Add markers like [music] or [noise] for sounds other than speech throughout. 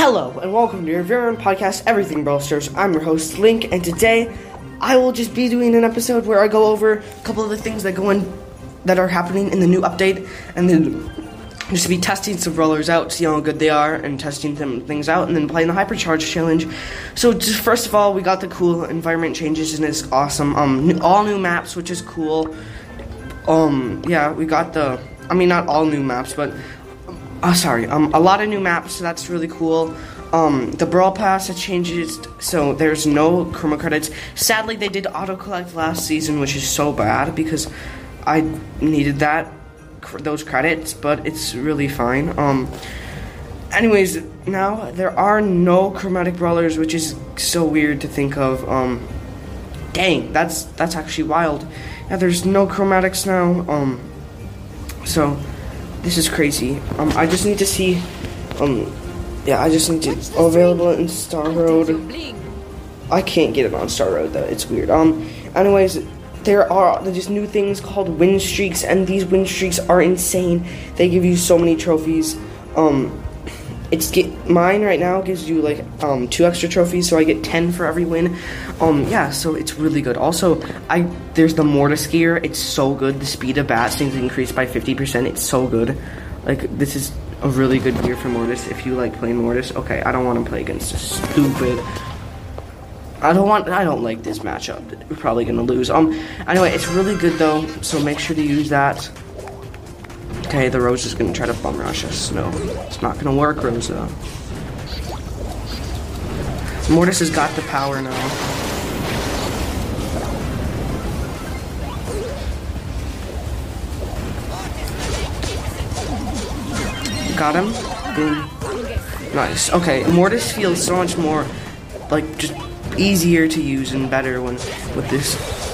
Hello, and welcome to your very own podcast, Everything Brawl Stars. I'm your host, Link, and today I will just be doing an episode where I go over a couple of the things that go in that are happening in the new update, and then just be testing some brawlers out, to see how good they are, and testing some things out, and then playing the Hypercharge challenge. So, just first of all, we got the cool environment changes, and it's awesome. Um, all new maps, which is cool. Um, yeah, we got the. I mean, not all new maps, but Oh, sorry. Um, a lot of new maps, so that's really cool. Um, the Brawl Pass has changed, so there's no chroma credits. Sadly, they did auto collect last season, which is so bad because I needed that those credits, but it's really fine. Um, anyways, now there are no chromatic brawlers, which is so weird to think of. Um, dang, that's that's actually wild. Yeah, there's no chromatics now. Um, so this is crazy. Um, I just need to see. Um, yeah, I just need to available in Star Road. I can't get it on Star Road though. It's weird. Um, anyways, there are these new things called win streaks, and these win streaks are insane. They give you so many trophies. Um, it's get mine right now gives you like um two extra trophies, so I get ten for every win. Um, yeah, so it's really good. Also, I there's the Mortis gear. It's so good. The speed of bats things increased by fifty percent. It's so good. Like this is a really good gear for Mortis if you like playing Mortis. Okay, I don't want to play against this stupid. I don't want. I don't like this matchup. We're probably gonna lose. Um. Anyway, it's really good though. So make sure to use that. Okay, the Rosa is gonna try to bum rush us. No, it's not gonna work, Rosa. Mortis has got the power now. Got him. Boom. Nice. Okay, Mortis feels so much more like just easier to use and better when with this.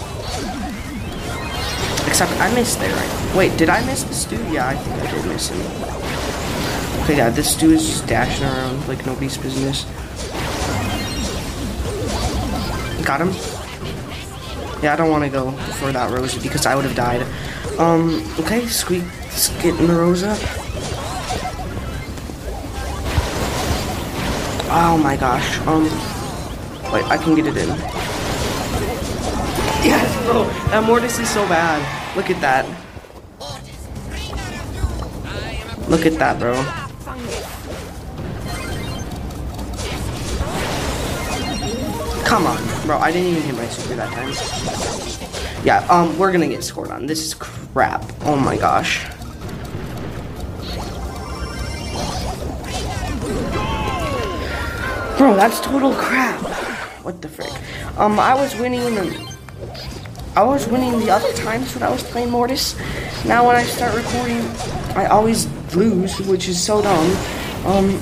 Except I missed there. Right? Wait, did I miss this dude? Yeah, I think I did miss him. Okay, yeah, this dude is just dashing around like nobody's business. Got him. Yeah, I don't want to go for that Rosa because I would have died. Um, okay, Squeak, let's get in the Rosa. Oh my gosh. Um, wait, I can get it in. Yes, bro. That Mortis is so bad. Look at that. Look at that, bro. Come on, bro. I didn't even hit my super that time. Yeah, um, we're gonna get scored on. This is crap. Oh my gosh. Bro, that's total crap. What the frick? Um, I was winning the. I was winning the other times when I was playing Mortis. Now when I start recording, I always lose, which is so dumb. Um,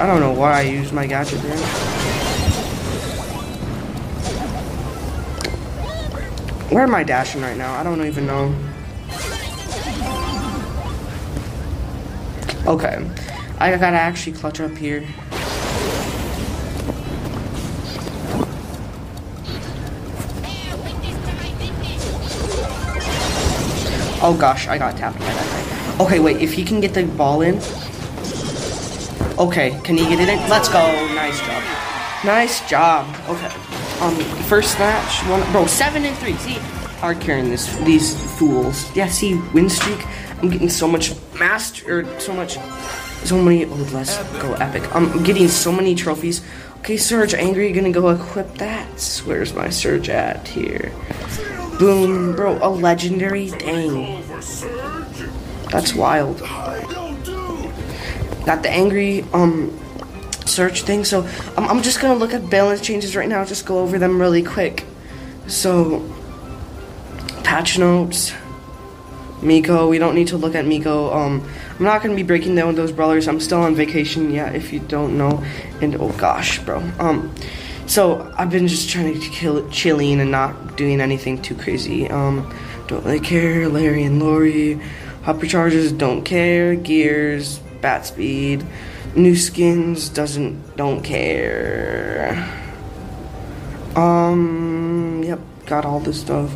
I don't know why I use my gadget there. Where am I dashing right now? I don't even know. Okay. I gotta actually clutch up here. Oh gosh, I got tapped by that guy. Okay, wait, if he can get the ball in. Okay, can he get it in? Let's go. Nice job. Nice job. Okay. Um, first match, one, bro, seven and three. See, hard carrying this, these fools. Yeah, see, win streak. I'm getting so much master, or so much, so many. Oh, let's go epic. I'm getting so many trophies. Okay, Surge, angry, gonna go equip that. Where's my Surge at here? Boom, bro, a legendary. Dang, that's wild. Got the angry um Surge thing. So I'm, I'm just gonna look at balance changes right now. Just go over them really quick. So patch notes. Miko, we don't need to look at Miko. Um, I'm not gonna be breaking down those brawlers. I'm still on vacation. Yeah, if you don't know. And oh gosh, bro. Um, so I've been just trying to kill chilling and not doing anything too crazy. Um, don't really care. Larry and Lori, Hopper charges, don't care. Gears, bat speed, new skins, doesn't don't care. Um, yep, got all this stuff.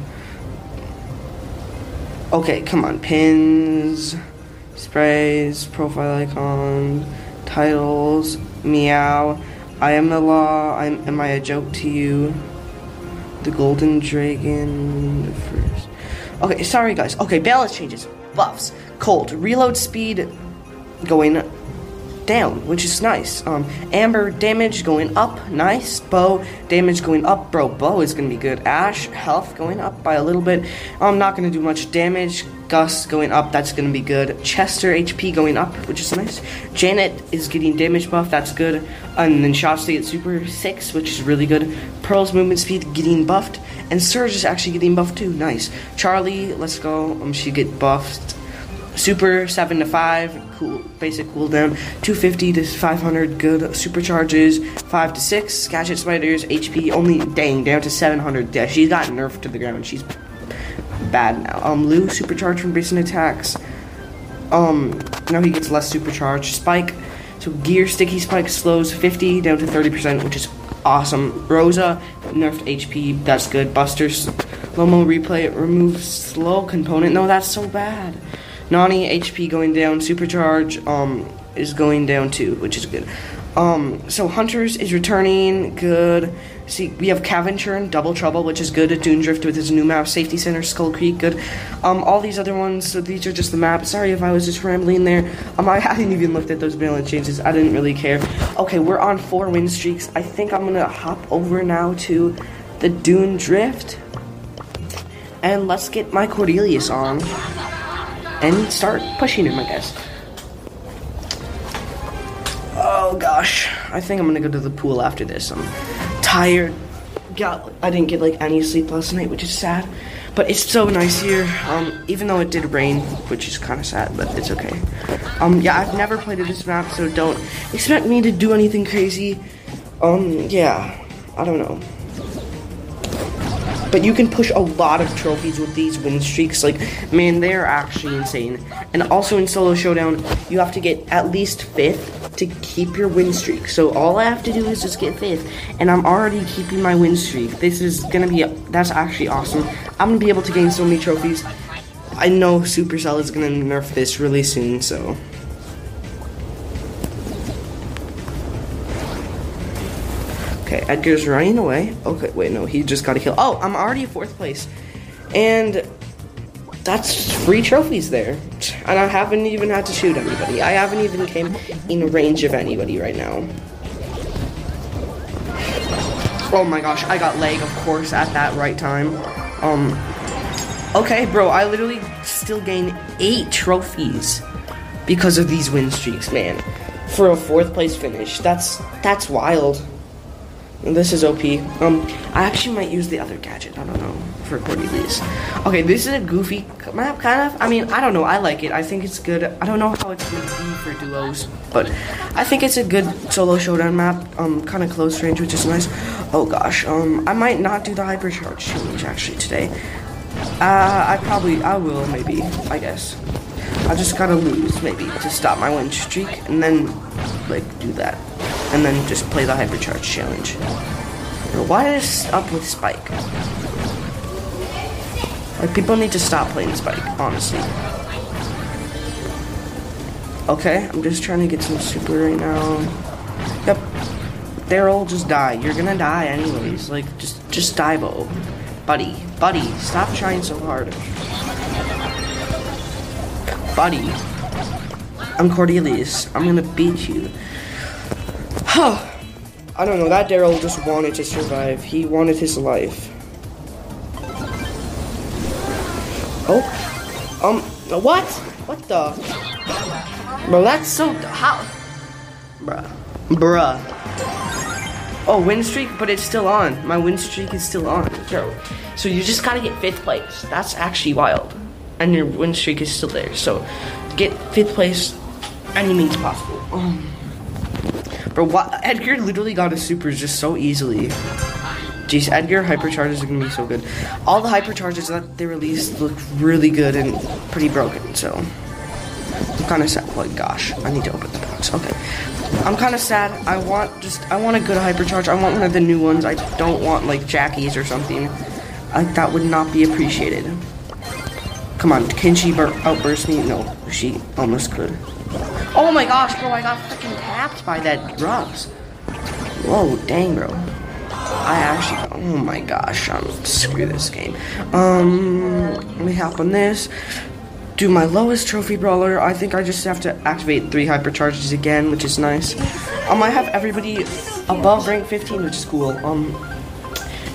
Okay, come on, pins, sprays, profile icon, titles, meow. I am the law. I'm, am I a joke to you? The golden dragon. The first. Okay, sorry guys. Okay, balance changes. Buffs. Cold. Reload speed going down, which is nice. Um, Amber damage going up, nice. Bo damage going up, bro. Bo is gonna be good. Ash health going up by a little bit. I'm not gonna do much damage. Gus going up, that's gonna be good. Chester HP going up, which is nice. Janet is getting damage buff, that's good. And then Shasta gets super six, which is really good. Pearl's movement speed getting buffed, and Surge is actually getting buffed too. Nice. Charlie, let's go. Um, she get buffed. Super 7 to 5, cool basic cooldown. 250 to 500, good supercharges. 5 to 6, gadget spiders, HP only, dang, down to 700. Yeah, she's got nerfed to the ground. She's bad now. Um, Lou, supercharged from basic attacks. Um, now he gets less supercharged. Spike, so gear sticky spike slows 50 down to 30%, which is awesome. Rosa, nerfed HP, that's good. Buster's Lomo replay removes slow component. No, that's so bad. Nani HP going down, Supercharge um is going down too, which is good. Um, so Hunters is returning, good. See, we have Caventure Double Trouble, which is good. Dune Drift with his new map, Safety Center, Skull Creek, good. Um, all these other ones, so these are just the maps. Sorry if I was just rambling there. Um, I hadn't even looked at those balance changes. I didn't really care. Okay, we're on four win streaks. I think I'm gonna hop over now to the Dune Drift. And let's get my Cordelius on and start pushing him, I guess. Oh gosh, I think I'm gonna go to the pool after this. I'm tired. Got I didn't get like any sleep last night, which is sad. But it's so nice here. Um, even though it did rain, which is kind of sad, but it's okay. Um, yeah, I've never played this map, so don't expect me to do anything crazy. Um, yeah, I don't know. But you can push a lot of trophies with these win streaks. Like, man, they're actually insane. And also in Solo Showdown, you have to get at least fifth to keep your win streak. So all I have to do is just get fifth, and I'm already keeping my win streak. This is gonna be, that's actually awesome. I'm gonna be able to gain so many trophies. I know Supercell is gonna nerf this really soon, so. Okay, Edgar's running away. Okay, wait, no, he just got a kill. Oh, I'm already fourth place. And that's free trophies there. And I haven't even had to shoot anybody. I haven't even came in range of anybody right now. Oh my gosh, I got leg, of course, at that right time. Um, okay, bro, I literally still gain eight trophies because of these win streaks, man. For a fourth place finish, that's that's wild. This is OP. Um, I actually might use the other gadget. I don't know for Cordelius. Okay, this is a goofy map, kind of. I mean, I don't know. I like it. I think it's good. I don't know how it's gonna be for duos, but I think it's a good solo showdown map. Um, kind of close range, which is nice. Oh gosh. Um, I might not do the hypercharge challenge actually today. Uh, I probably I will maybe. I guess. I just gotta lose maybe to stop my win streak, and then like do that and then just play the hypercharge challenge. Why is up with Spike? Like people need to stop playing Spike, honestly. Okay, I'm just trying to get some super right now. Yep. Daryl, just die. You're gonna die anyways. Like just just die, Bo. Buddy. Buddy, stop trying so hard. Buddy. I'm Cordelius. I'm gonna beat you. I don't know, that Daryl just wanted to survive. He wanted his life. Oh. Um, what? What the? Bro, that's so... How? Bruh. Bruh. Oh, win streak, but it's still on. My win streak is still on. Bro. So you just gotta get 5th place. That's actually wild. And your win streak is still there. So get 5th place any means possible. Um, Bro, what? Edgar literally got his supers just so easily. Jeez, Edgar hypercharges are gonna be so good. All the hypercharges that they released look really good and pretty broken, so. I'm kinda sad. Oh like, gosh, I need to open the box. Okay. I'm kinda sad. I want just, I want a good hypercharge. I want one of the new ones. I don't want, like, Jackie's or something. Like, that would not be appreciated. Come on, can she bur- outburst me? No, she almost could. Oh my gosh, bro, I got freaking tapped by that drops. Whoa, dang, bro. I actually, oh my gosh, I'm screw this game. Um, let me hop on this. Do my lowest trophy brawler. I think I just have to activate three hypercharges again, which is nice. Um, I have everybody above rank 15, which is cool. Um,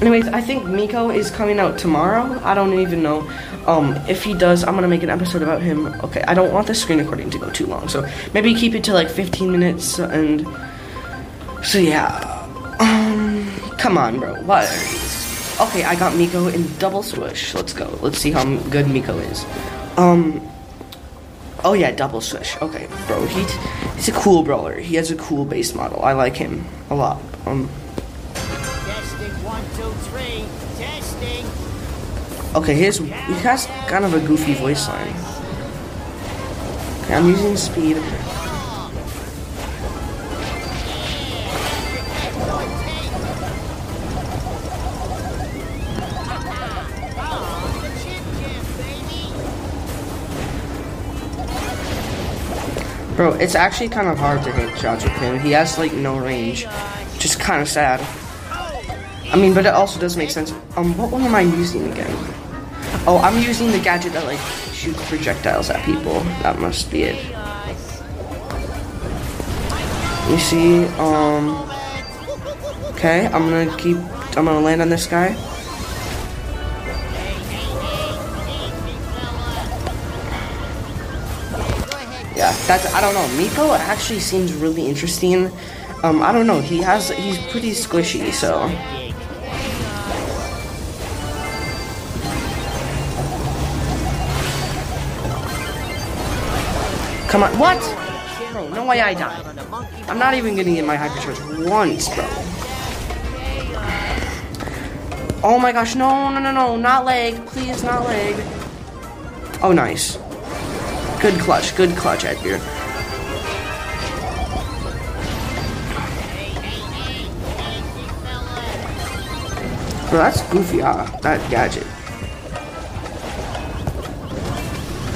anyways, I think Miko is coming out tomorrow. I don't even know. Um, if he does, I'm gonna make an episode about him. Okay, I don't want the screen recording to go too long, so maybe keep it to like 15 minutes and. So yeah. Um, come on, bro. What? Okay, I got Miko in double swoosh. Let's go. Let's see how good Miko is. Um. Oh yeah, double swoosh. Okay, bro. He he's a cool brawler. He has a cool base model. I like him a lot. Um. Okay, here's he has kind of a goofy voice line. Okay, I'm using speed. Bro, it's actually kind of hard to hit shots with him. He has like no range, just kind of sad. I mean, but it also does make sense. Um, what one am I using again? Oh, I'm using the gadget that like shoots projectiles at people. That must be it. You see, um, okay, I'm gonna keep. I'm gonna land on this guy. Yeah, that's. I don't know. Miko actually seems really interesting. Um, I don't know. He has. He's pretty squishy, so. Come on. What? Bro, no way I die. I'm not even gonna get my hypercharge once, bro. Oh my gosh, no, no, no, no, not leg. Please, not leg. Oh, nice. Good clutch, good clutch, Edgar. Bro, that's goofy, ah, that gadget.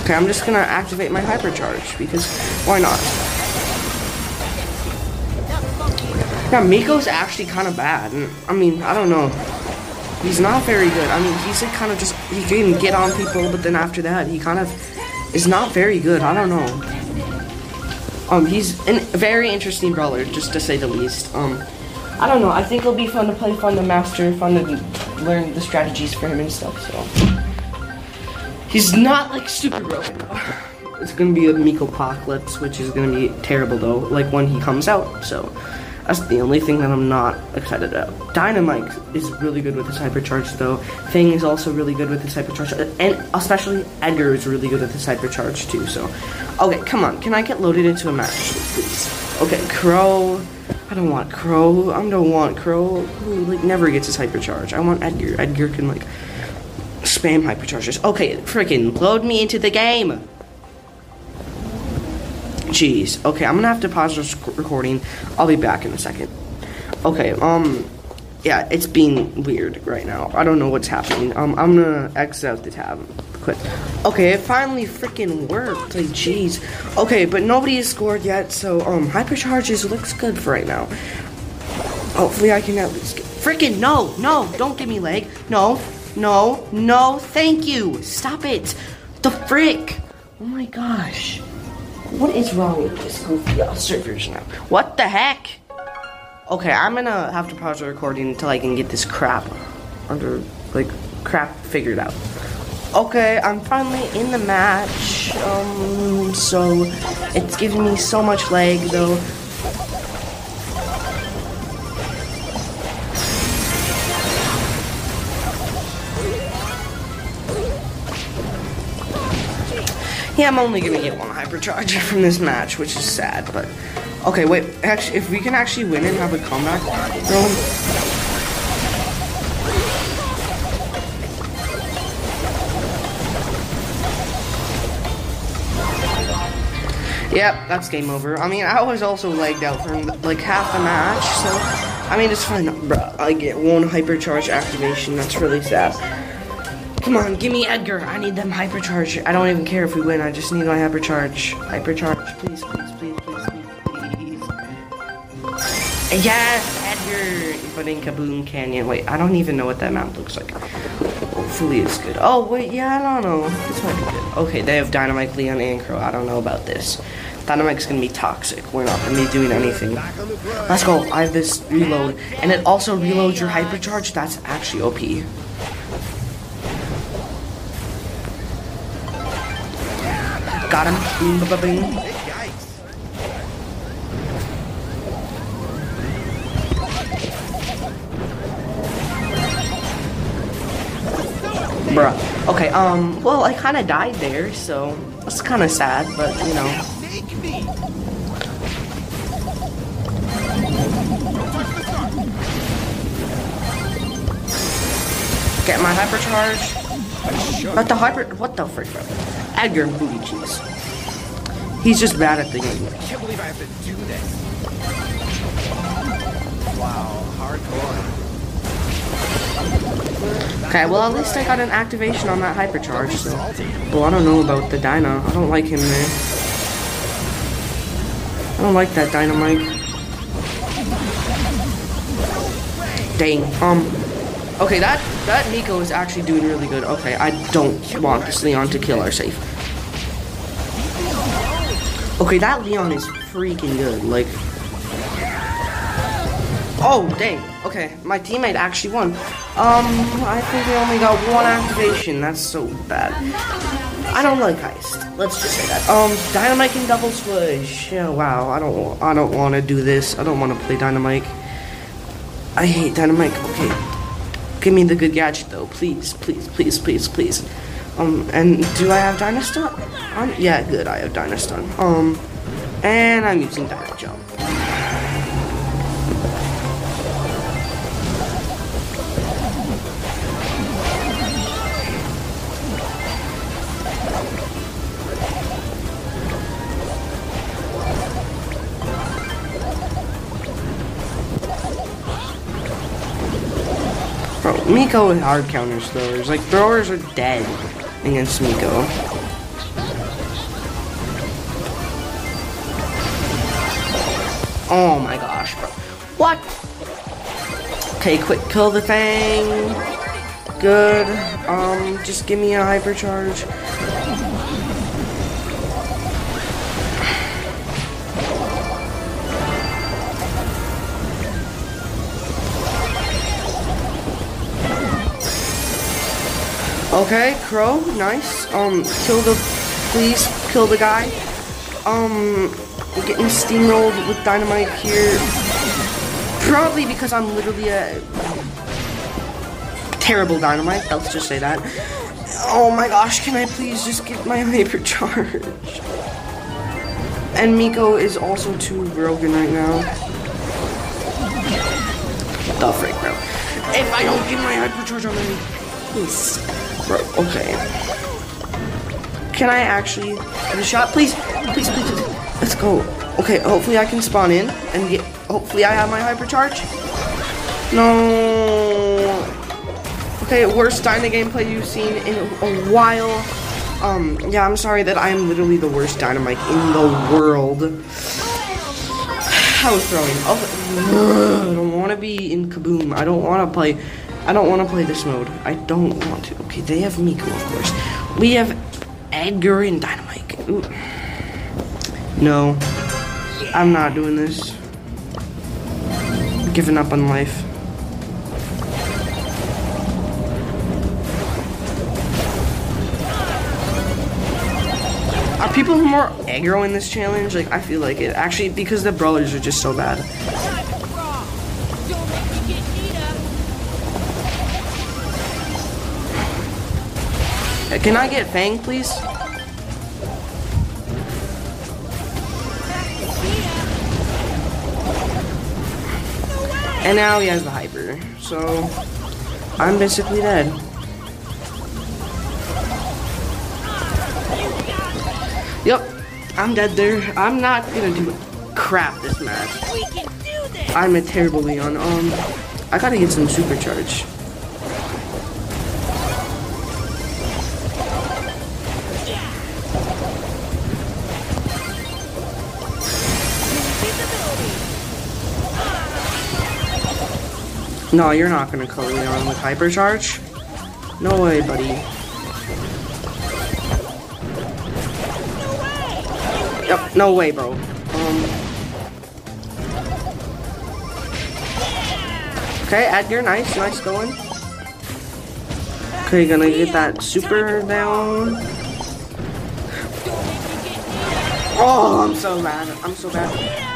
Okay, I'm just gonna activate my hypercharge because why not? Yeah, Miko's actually kind of bad. I mean, I don't know. He's not very good. I mean, he's like kind of just he can get on people, but then after that, he kind of is not very good. I don't know. Um, he's a very interesting brawler, just to say the least. Um, I don't know. I think it'll be fun to play, fun to master, fun to learn the strategies for him and stuff. So. He's not like super broken. [sighs] It's gonna be a Miko apocalypse, which is gonna be terrible though. Like when he comes out, so that's the only thing that I'm not excited about. Dynamite is really good with his hypercharge though. Fang is also really good with his hypercharge, and especially Edgar is really good with his hypercharge too. So, okay, come on, can I get loaded into a match, please? Okay, Crow. I don't want Crow. I don't want Crow. Who like never gets his hypercharge. I want Edgar. Edgar can like spam hypercharges. Okay, freaking load me into the game. Jeez. Okay, I'm gonna have to pause this recording. I'll be back in a second. Okay, um, yeah, it's being weird right now. I don't know what's happening. Um, I'm gonna exit out the tab. Quit. Okay, it finally freaking worked. Like, jeez. Okay, but nobody has scored yet, so, um, hypercharges looks good for right now. Hopefully I can at least get... Freaking no! No! Don't give me leg! No! No! No! Thank you! Stop it! The frick! Oh my gosh. What is wrong with this goofy uh, servers now? What the heck? Okay, I'm gonna have to pause the recording until I can get this crap under, like, crap figured out. Okay, I'm finally in the match. Um, so it's giving me so much lag though. Yeah, I'm only gonna get one hypercharger [laughs] from this match, which is sad, but okay, wait, actually if we can actually win and have a comeback, bro. Yep, that's game over. I mean, I was also lagged out for like half the match, so I mean, it's fine, bro. I get one hypercharge activation. That's really sad. Come on, give me Edgar. I need them hypercharge. I don't even care if we win. I just need my hypercharge. Hypercharge, please, please, please, please, please. Yes, Edgar. But in Kaboom Canyon. Wait, I don't even know what that map looks like. Hopefully it's good. Oh, wait, yeah, I don't know. This might be good. Okay, they have Dynamite, Leon, and Crow. I don't know about this. Dynamite's gonna be toxic. We're not gonna be doing anything. Let's go. I have this reload. And it also reloads your hypercharge. That's actually OP. Got him. Boom, ba, ba, bing. Bruh. Okay, um, well, I kind of died there, so it's kind of sad, but, you know. Get my hypercharge. But the hyper, what the bro? Edgar Booty Cheese. He's just bad at the game. I can't believe I have to do this. Wow, hardcore. Okay, well at least I got an activation on that hypercharge. So. Well, I don't know about the Dyna. I don't like him there. I don't like that Dynamite. Dang. Um. Okay, that that Nico is actually doing really good. Okay, I don't want this Leon to kill our safe. Okay, that Leon is freaking good. Like. Oh, dang. Okay, my teammate actually won. Um, I think we only got one activation. That's so bad. I don't like heist. Let's just say that. Um, dynamite and double swish. Yeah, wow. I don't. I don't want to do this. I don't want to play dynamite. I hate dynamite. Okay, give me the good gadget though, please, please, please, please, please. Um, and do I have Dynastun? Um, yeah, good. I have Dynastun. Um, and I'm using Dyna Jump. Miko hard counters throwers. Like throwers are dead against Miko. Oh my gosh, bro. What? Okay, quick kill the thing. Good. Um, just give me a hypercharge. Okay, Crow, nice. Um, kill the, please kill the guy. Um, getting steamrolled with dynamite here. Probably because I'm literally a terrible dynamite. Let's just say that. Oh my gosh, can I please just get my [laughs] hypercharge? And Miko is also too broken right now. The frick, bro. If I don't get my hypercharge already, please. Bro, okay. Can I actually have a shot? Please, please, please, please. Let's go. Okay, hopefully I can spawn in and get. Hopefully I have my hypercharge. No. Okay, worst Dyna gameplay you've seen in a while. Um, yeah, I'm sorry that I am literally the worst Dynamite in the world. [sighs] I was throwing. Oh, [sighs] I don't want to be in Kaboom. I don't want to play. I don't want to play this mode. I don't want to. Okay, they have Miko, of course. We have Edgar and Dynamite. Ooh. No, I'm not doing this. I'm Giving up on life. Are people more aggro in this challenge? Like, I feel like it. Actually, because the brawlers are just so bad. Can I get Fang, please? And now he has the hyper. So, I'm basically dead. Yep, I'm dead there. I'm not gonna do crap this match. We can do this. I'm a terrible Leon. Um, I gotta get some supercharge. No, you're not gonna kill Leon with hypercharge. No way, buddy. Yep, no way, bro. Um. Okay, Edgar, nice, nice going. Okay, gonna get that super down. Oh, I'm so bad. I'm so bad.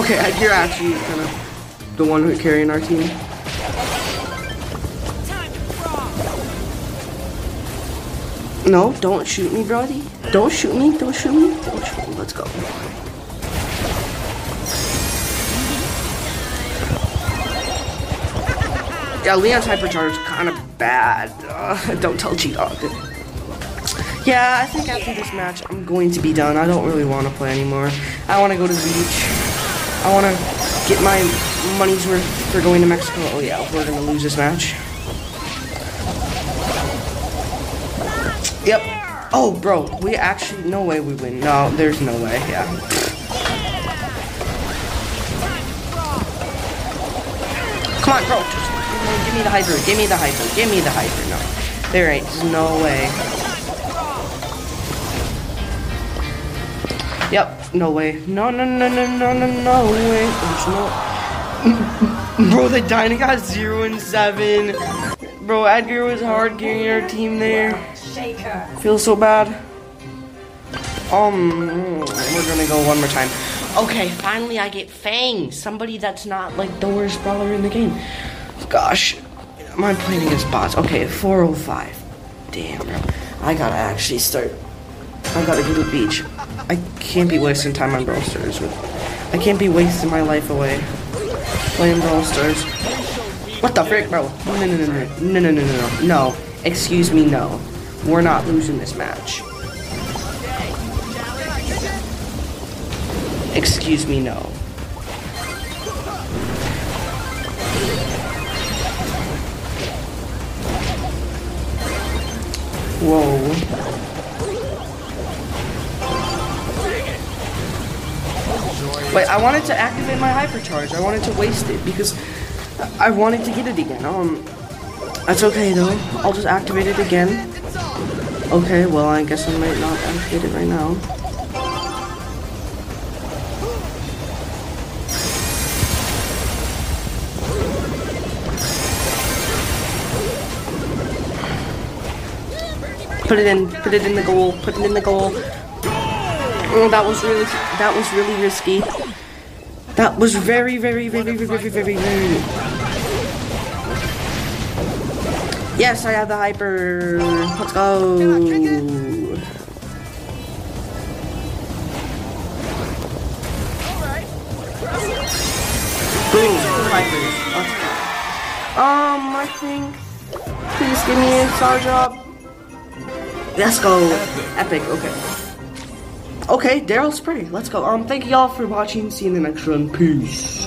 Okay, you're actually kind of the one who's carrying our team. No, don't shoot me, Brody. Don't shoot me. Don't shoot me. Don't shoot me. Let's go. Yeah, Leon's hypercharge is kind of bad. Uh, don't tell G-Dog. Yeah, I think after this match, I'm going to be done. I don't really want to play anymore. I want to go to the beach. I want to get my money's worth for going to Mexico. Oh yeah, we're going to lose this match. Yep. Oh, bro, we actually, no way we win. No, there's no way, yeah. Come on, bro, just give me the hyper, give me the hyper, give me the hyper. No, there ain't no way. Yep, no way. No, no, no, no, no, no, no way. There's no. [clears throat] bro, the Dyna got zero and seven. Bro, Edgar was hard getting our team there. Feel so bad. Um, we're gonna go one more time. Okay, finally I get Fang. Somebody that's not like the worst brawler in the game. Gosh, am I playing against bots? Okay, 405. Damn. I gotta actually start. I gotta go to the beach. I can't be wasting time on Brawl Stars. I can't be wasting my life away playing Brawl Stars. What the frick, bro? No, no, no, no, no, no, no, no, no, no. Excuse me, no. We're not losing this match. Excuse me, no. Whoa. Wait, I wanted to activate my hypercharge. I wanted to waste it because I wanted to get it again. Um, that's okay though. I'll just activate it again. Okay, well I guess I might not activate it right now. Put it in, put it in the goal, put it in the goal. Oh, that was really, that was really risky. That was very, very, very, very, very, very, very. Yes, I have the hyper. Let's go. Boom. Um, I think. Please give me a Star Drop. Let's go. Epic. Okay. Okay, Daryl's pretty. Let's go. Um, thank you all for watching. See you in the next one. Peace.